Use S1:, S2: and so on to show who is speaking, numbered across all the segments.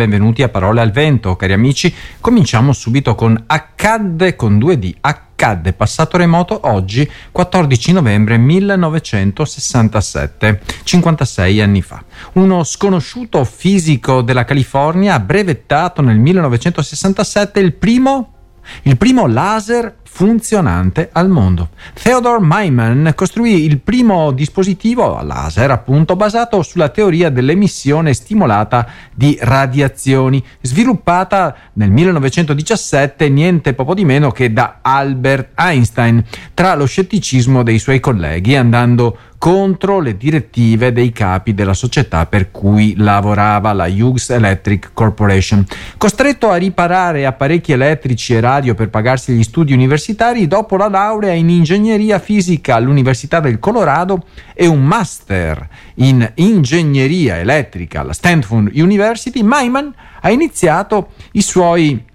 S1: benvenuti a Parole al Vento, cari amici. Cominciamo subito con Accadde con 2D. Accadde passato remoto oggi, 14 novembre 1967, 56 anni fa. Uno sconosciuto fisico della California ha brevettato nel 1967 il primo il primo laser funzionante al mondo. Theodore Myman costruì il primo dispositivo a laser, appunto, basato sulla teoria dell'emissione stimolata di radiazioni, sviluppata nel 1917 niente poco di meno che da Albert Einstein, tra lo scetticismo dei suoi colleghi, andando contro le direttive dei capi della società per cui lavorava la Hughes Electric Corporation. Costretto a riparare apparecchi elettrici e radio per pagarsi gli studi universitari, dopo la laurea in ingegneria fisica all'Università del Colorado e un master in ingegneria elettrica alla Stanford University, Myman ha iniziato i suoi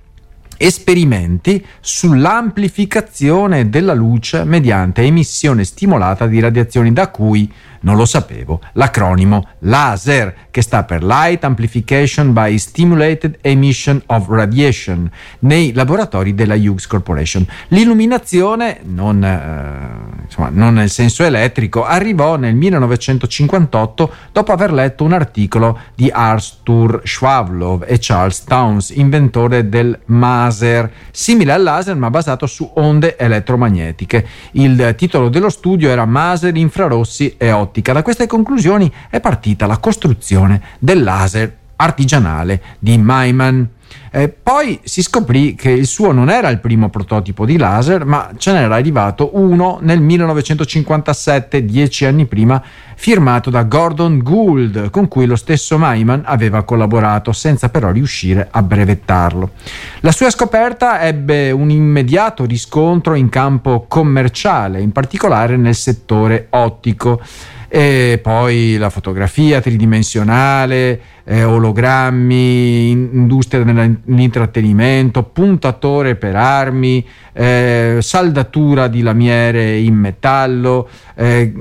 S1: esperimenti sull'amplificazione della luce mediante emissione stimolata di radiazioni da cui non lo sapevo, l'acronimo LASER, che sta per Light Amplification by Stimulated Emission of Radiation, nei laboratori della Hughes Corporation. L'illuminazione, non, eh, insomma, non nel senso elettrico, arrivò nel 1958 dopo aver letto un articolo di Arthur Schwavlov e Charles Towns, inventore del maser, simile al laser ma basato su onde elettromagnetiche. Il titolo dello studio era Maser infrarossi e ottici ottica. Da queste conclusioni è partita la costruzione del laser artigianale di Maiman. Eh, poi si scoprì che il suo non era il primo prototipo di laser, ma ce n'era arrivato uno nel 1957, dieci anni prima, firmato da Gordon Gould, con cui lo stesso Maiman aveva collaborato, senza però riuscire a brevettarlo. La sua scoperta ebbe un immediato riscontro in campo commerciale, in particolare nel settore ottico e poi la fotografia tridimensionale, eh, ologrammi, industria dell'intrattenimento, puntatore per armi, eh, saldatura di lamiere in metallo. Eh,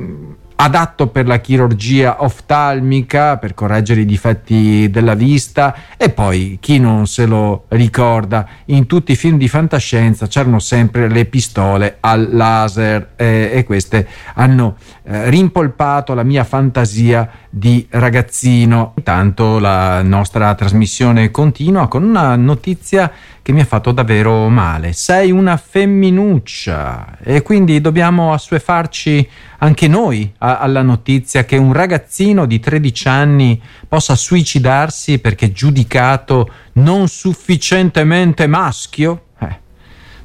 S1: adatto per la chirurgia oftalmica per correggere i difetti della vista e poi chi non se lo ricorda in tutti i film di fantascienza c'erano sempre le pistole al laser eh, e queste hanno eh, rimpolpato la mia fantasia di ragazzino. Intanto la nostra trasmissione continua con una notizia che mi ha fatto davvero male. Sei una femminuccia e quindi dobbiamo assuefarci anche noi a, alla notizia che un ragazzino di 13 anni possa suicidarsi perché giudicato non sufficientemente maschio? Eh.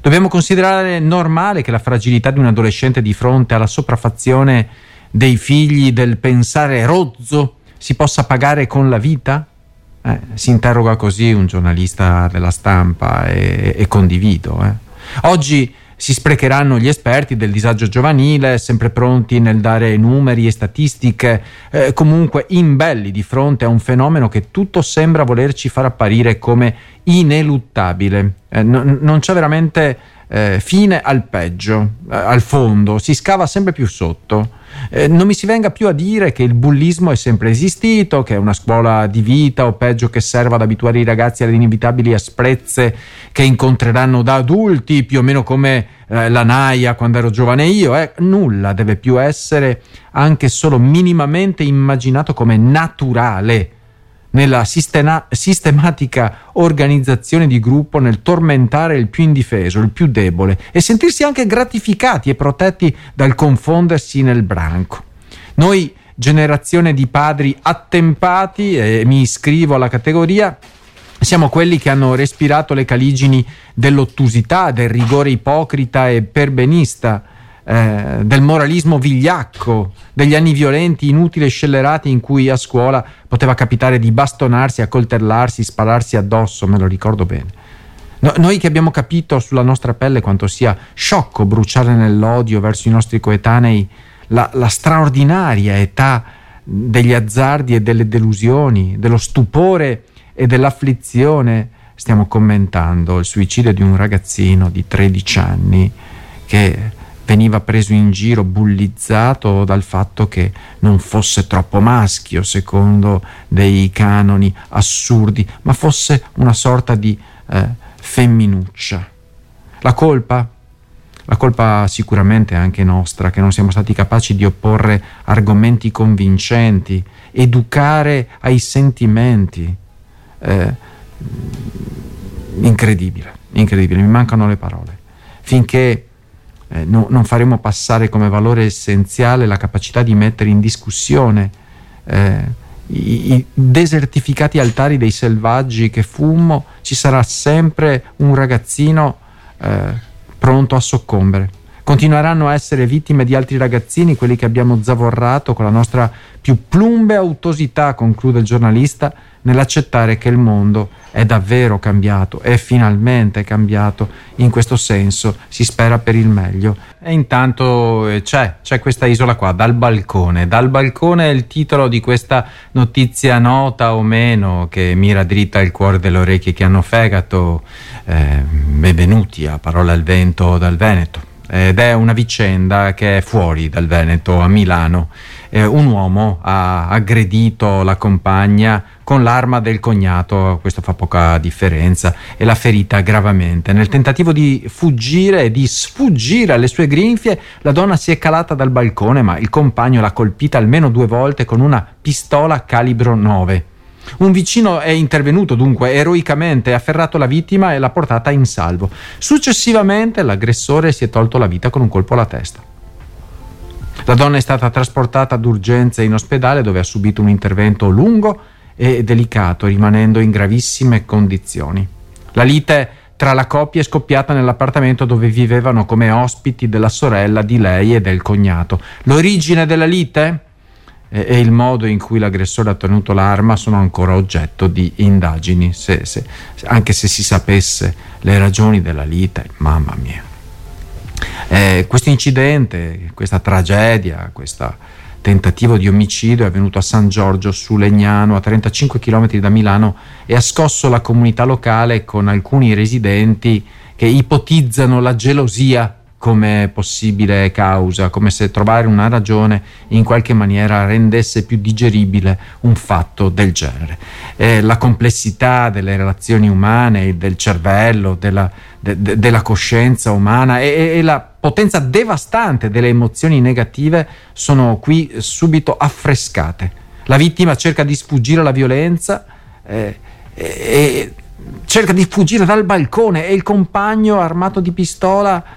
S1: Dobbiamo considerare normale che la fragilità di un adolescente di fronte alla sopraffazione dei figli del pensare rozzo si possa pagare con la vita? Eh, si interroga così un giornalista della stampa e, e condivido. Eh. Oggi si sprecheranno gli esperti del disagio giovanile, sempre pronti nel dare numeri e statistiche, eh, comunque imbelli di fronte a un fenomeno che tutto sembra volerci far apparire come ineluttabile. Eh, no, non c'è veramente eh, fine al peggio, eh, al fondo, si scava sempre più sotto. Eh, non mi si venga più a dire che il bullismo è sempre esistito, che è una scuola di vita o peggio che serva ad abituare i ragazzi alle inevitabili asprezze che incontreranno da adulti, più o meno come eh, la naia quando ero giovane io. Eh. Nulla deve più essere anche solo minimamente immaginato come naturale nella sistema- sistematica organizzazione di gruppo nel tormentare il più indifeso, il più debole e sentirsi anche gratificati e protetti dal confondersi nel branco. Noi, generazione di padri attempati, e mi iscrivo alla categoria, siamo quelli che hanno respirato le caligini dell'ottusità, del rigore ipocrita e perbenista, eh, del moralismo vigliacco, degli anni violenti, inutili e scellerati in cui a scuola poteva capitare di bastonarsi, accoltellarsi, spararsi addosso, me lo ricordo bene. No, noi che abbiamo capito sulla nostra pelle quanto sia sciocco bruciare nell'odio verso i nostri coetanei la, la straordinaria età degli azzardi e delle delusioni, dello stupore e dell'afflizione, stiamo commentando il suicidio di un ragazzino di 13 anni che veniva preso in giro, bullizzato dal fatto che non fosse troppo maschio secondo dei canoni assurdi, ma fosse una sorta di eh, femminuccia. La colpa? La colpa sicuramente è anche nostra, che non siamo stati capaci di opporre argomenti convincenti, educare ai sentimenti. Eh, incredibile, incredibile, mi mancano le parole. Finché eh, no, non faremo passare come valore essenziale la capacità di mettere in discussione eh, i, i, desertificati altari dei selvaggi che fummo, ci sarà sempre un ragazzino eh, pronto a soccombere. Continueranno a essere vittime di altri ragazzini, quelli che abbiamo zavorrato con la nostra più plumbea autosità, conclude il giornalista, nell'accettare che il mondo è davvero cambiato, è finalmente cambiato in questo senso, si spera per il meglio. E intanto eh, c'è, c'è questa isola qua, dal balcone. Dal balcone è il titolo di questa notizia nota o meno che mira dritta il cuore delle orecchie che hanno fegato. Eh, benvenuti a Parola al Vento dal Veneto. Ed è una vicenda che è fuori dal Veneto, a Milano eh, un uomo ha aggredito la compagna con l'arma del cognato, questo fa poca differenza, e l'ha ferita gravemente. Nel tentativo di fuggire e di sfuggire alle sue grinfie, la donna si è calata dal balcone, ma il compagno l'ha colpita almeno due volte con una pistola calibro 9. Un vicino è intervenuto dunque eroicamente, ha afferrato la vittima e l'ha portata in salvo. Successivamente l'aggressore si è tolto la vita con un colpo alla testa. La donna è stata trasportata d'urgenza in ospedale dove ha subito un intervento lungo e delicato, rimanendo in gravissime condizioni. La lite tra la coppia è scoppiata nell'appartamento dove vivevano come ospiti della sorella di lei e del cognato. L'origine della lite e il modo in cui l'aggressore ha tenuto l'arma sono ancora oggetto di indagini, se, se, anche se si sapesse le ragioni della lite, mamma mia. Eh, questo incidente, questa tragedia, questo tentativo di omicidio è avvenuto a San Giorgio su Legnano, a 35 km da Milano, e ha scosso la comunità locale con alcuni residenti che ipotizzano la gelosia come possibile causa, come se trovare una ragione in qualche maniera rendesse più digeribile un fatto del genere. Eh, la complessità delle relazioni umane, del cervello, della, de, de, della coscienza umana e, e, la potenza devastante delle emozioni negative sono qui subito affrescate. La vittima cerca di sfuggire alla violenza eh, e cerca di fuggire dal balcone e il compagno armato di pistola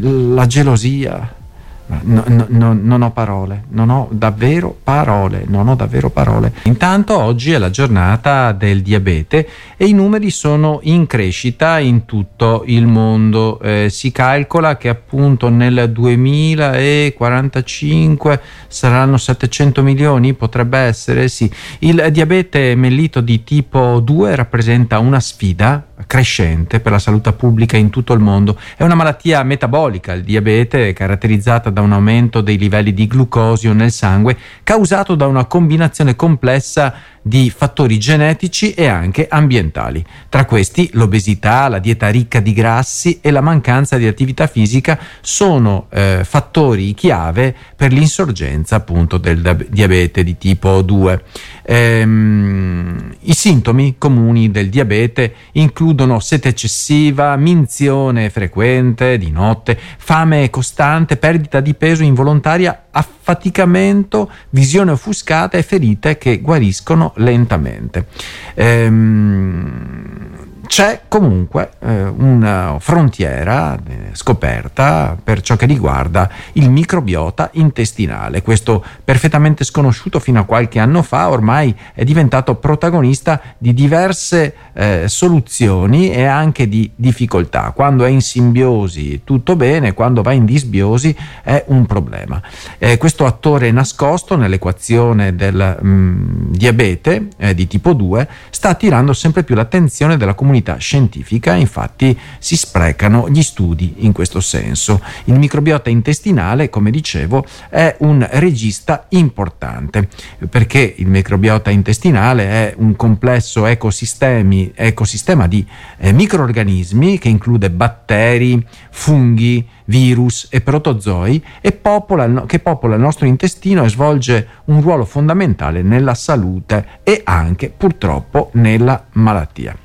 S1: la gelosia. No, no, non ho parole, non ho davvero parole, non ho davvero parole. Intanto oggi è la giornata del diabete e i numeri sono in crescita in tutto il mondo. Eh, si calcola che appunto nel 2045 saranno 700 milioni, potrebbe essere sì. Il diabete mellito di tipo 2 rappresenta una sfida crescente per la salute pubblica in tutto il mondo. È una malattia metabolica, il diabete, caratterizzata da un aumento dei livelli di glucosio nel sangue causato da una combinazione complessa di fattori genetici e anche ambientali. Tra questi l'obesità, la dieta ricca di grassi e la mancanza di attività fisica sono eh, fattori chiave per l'insorgenza appunto del diabete di tipo 2. Ehm, I sintomi comuni del diabete includono sete eccessiva, minzione frequente di notte, fame costante, perdita di peso involontaria, affaticamento, visione offuscata e ferite che guariscono lentamente. Ehm, c'è comunque eh, una frontiera eh, scoperta per ciò che riguarda il microbiota intestinale. Questo perfettamente sconosciuto fino a qualche anno fa ormai è diventato protagonista di diverse eh, soluzioni e anche di difficoltà. Quando è in simbiosi tutto bene, quando va in disbiosi è un problema. Eh, questo attore nascosto nell'equazione del mh, mm, diabete eh, di tipo 2 sta attirando sempre più l'attenzione della comunità comunità scientifica, infatti si sprecano gli studi in questo senso. Il microbiota intestinale, come dicevo, è un regista importante perché il microbiota intestinale è un complesso ecosistema di eh, microorganismi che include batteri, funghi, virus e protozoi e popola, che popola il nostro intestino e svolge un ruolo fondamentale nella salute e anche purtroppo nella malattia.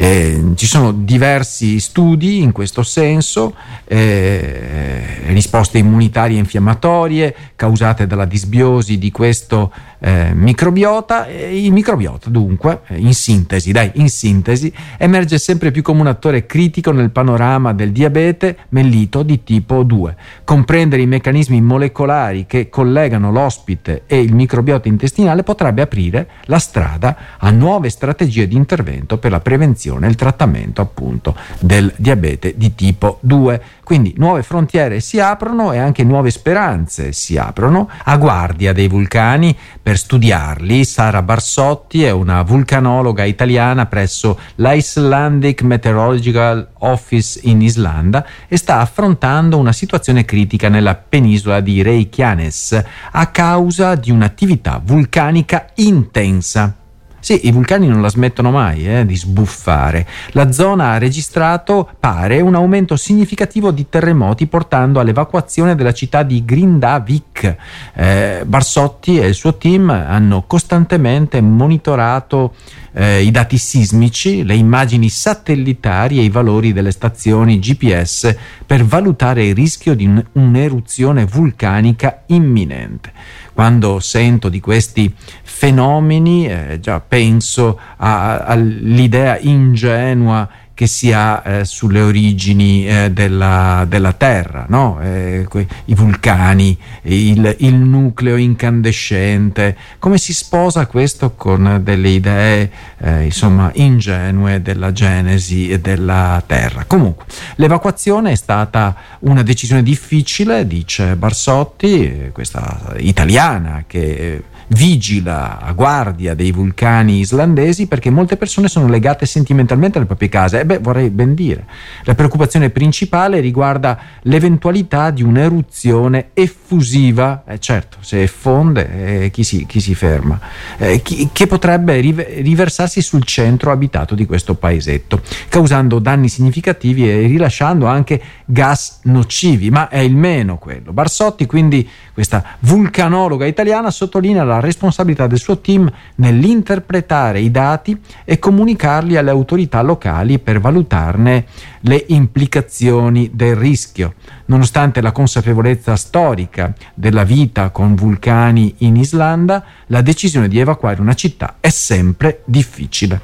S1: Eh, ci sono diversi studi in questo senso, eh, risposte immunitarie infiammatorie causate dalla disbiosi di questo eh, microbiota. il microbiota, dunque, in sintesi, dai, in sintesi, emerge sempre più come un attore critico nel panorama del diabete mellito di tipo 2. Comprendere i meccanismi molecolari che collegano l'ospite e il microbiota intestinale potrebbe aprire la strada a nuove strategie di intervento per la prevenzione e il trattamento appunto del diabete di tipo 2. Quindi nuove frontiere si aprono e anche nuove speranze si aprono a guardia dei vulcani per studiarli. Sara Barsotti è una vulcanologa italiana presso l'Icelandic Meteorological Office in Islanda e sta affrontando una situazione critica nella penisola di Reykjanes a causa di un'attività vulcanica intensa. Sì, i vulcani non la smettono mai eh, di sbuffare. La zona ha registrato, pare, un aumento significativo di terremoti portando all'evacuazione della città di Grindavik. Eh, Barsotti e il suo team hanno costantemente monitorato eh, i dati sismici, le immagini satellitari e i valori delle stazioni GPS per valutare il rischio di un'eruzione vulcanica imminente. Quando sento di questi fenomeni, eh, già penso all'idea ingenua che si ha eh, sulle origini eh, della, della, Terra, no? eh, que- i vulcani, il, il, nucleo incandescente, come si sposa questo con delle idee eh, insomma ingenue della genesi della Terra. Comunque, l'evacuazione è stata una decisione difficile, dice Barsotti, eh, questa italiana che vigila a guardia dei vulcani islandesi perché molte persone sono legate sentimentalmente alle proprie case. E beh, vorrei ben dire. La preoccupazione principale riguarda l'eventualità di un'eruzione effusiva, eh, certo, se effonde eh, chi, si, chi, si, ferma, eh, chi, che potrebbe riversarsi sul centro abitato di questo paesetto, causando danni significativi e rilasciando anche gas nocivi, ma è il meno quello. Barsotti quindi questa vulcanologa italiana sottolinea la responsabilità del suo team nell'interpretare i dati e comunicarli alle autorità locali per valutarne le implicazioni del rischio. Nonostante la consapevolezza storica della vita con vulcani in Islanda, la decisione di evacuare una città è sempre difficile.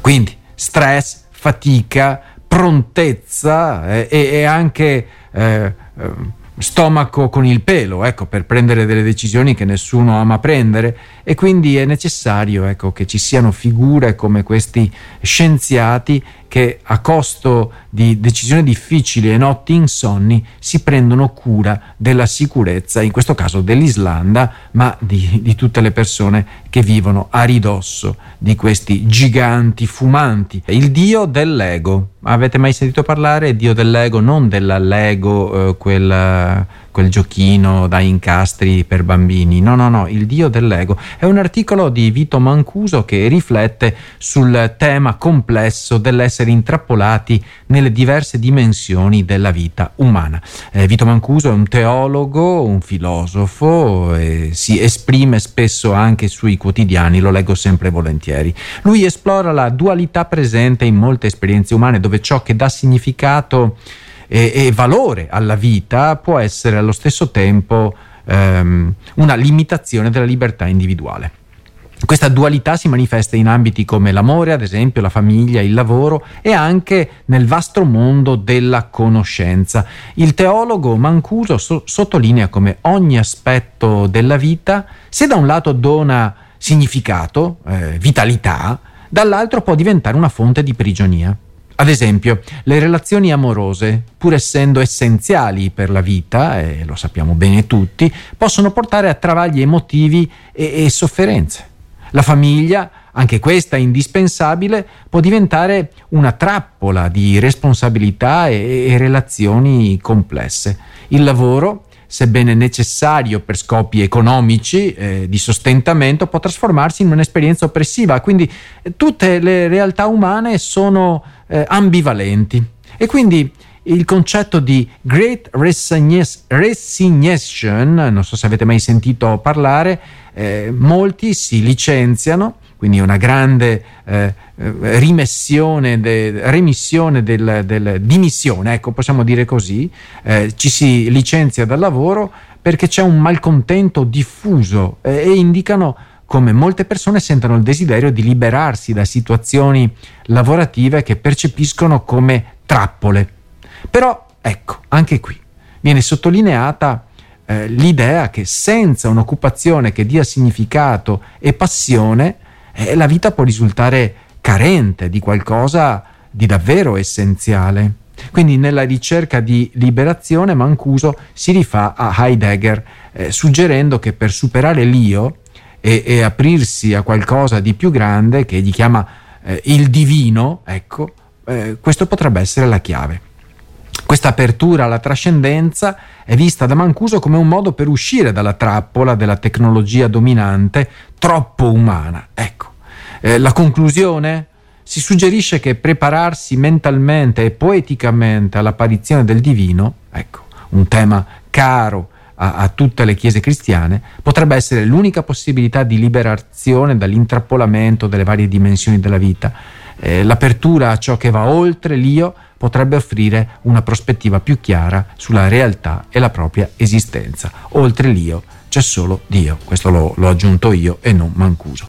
S1: Quindi stress, fatica, prontezza eh, e, e, anche eh, eh stomaco con il pelo, ecco, per prendere delle decisioni che nessuno ama prendere. E quindi è necessario ecco, che ci siano figure come questi scienziati che a costo di decisioni difficili e notti insonni si prendono cura della sicurezza, in questo caso dell'Islanda, ma di, di tutte le persone che vivono a ridosso di questi giganti fumanti. Il dio dell'ego. Avete mai sentito parlare dio dell'ego? Non della Lego, eh, quella quel giochino da incastri per bambini. No, no, no, il dio dell'ego. È un articolo di Vito Mancuso che riflette sul tema complesso dell'essere intrappolati nelle diverse dimensioni della vita umana. Eh, Vito Mancuso è un teologo, un filosofo, e si esprime spesso anche sui quotidiani, lo leggo sempre volentieri. Lui esplora la dualità presente in molte esperienze umane dove ciò che dà significato e, e valore alla vita può essere allo stesso tempo ehm, una limitazione della libertà individuale. Questa dualità si manifesta in ambiti come l'amore, ad esempio, la famiglia, il lavoro e anche nel vasto mondo della conoscenza. Il teologo Mancuso so- sottolinea come ogni aspetto della vita, se da un lato dona significato, eh, vitalità, dall'altro può diventare una fonte di prigionia. Ad esempio, le relazioni amorose, pur essendo essenziali per la vita, e lo sappiamo bene tutti, possono portare a travagli emotivi e, e sofferenze. La famiglia anche questa indispensabile, può diventare una trappola di responsabilità e, e relazioni complesse. Il lavoro, sebbene necessario per scopi economici eh, di sostentamento, può trasformarsi in un'esperienza oppressiva. Quindi eh, tutte le realtà umane sono eh, ambivalenti. E quindi il concetto di Great Resignation, non so se avete mai sentito parlare, eh, molti si licenziano, quindi una grande eh, rimessione, de, remissione del, del, dimissione, ecco possiamo dire così, eh, ci si licenzia dal lavoro perché c'è un malcontento diffuso eh, e indicano come molte persone sentono il desiderio di liberarsi da situazioni lavorative che percepiscono come trappole. Però ecco, anche qui viene sottolineata eh, l'idea che senza un'occupazione che dia significato e passione, eh, la vita può risultare carente di qualcosa di davvero essenziale. Quindi nella ricerca di liberazione Mancuso si rifà a Heidegger, eh, suggerendo che per superare l'io e, e, aprirsi a qualcosa di più grande, che egli chiama eh, il divino, ecco, eh, questo potrebbe essere la chiave. Questa apertura alla trascendenza è vista da Mancuso come un modo per uscire dalla trappola della tecnologia dominante troppo umana. Ecco, eh, la conclusione? Si suggerisce che prepararsi mentalmente e poeticamente all'apparizione del divino, ecco, un tema caro a, a, tutte le chiese cristiane, potrebbe essere l'unica possibilità di liberazione dall'intrappolamento delle varie dimensioni della vita, eh, l'apertura a ciò che va oltre l'io potrebbe offrire una prospettiva più chiara sulla realtà e la propria esistenza. Oltre l'io c'è solo Dio, questo l'ho, l'ho aggiunto io e non Mancuso.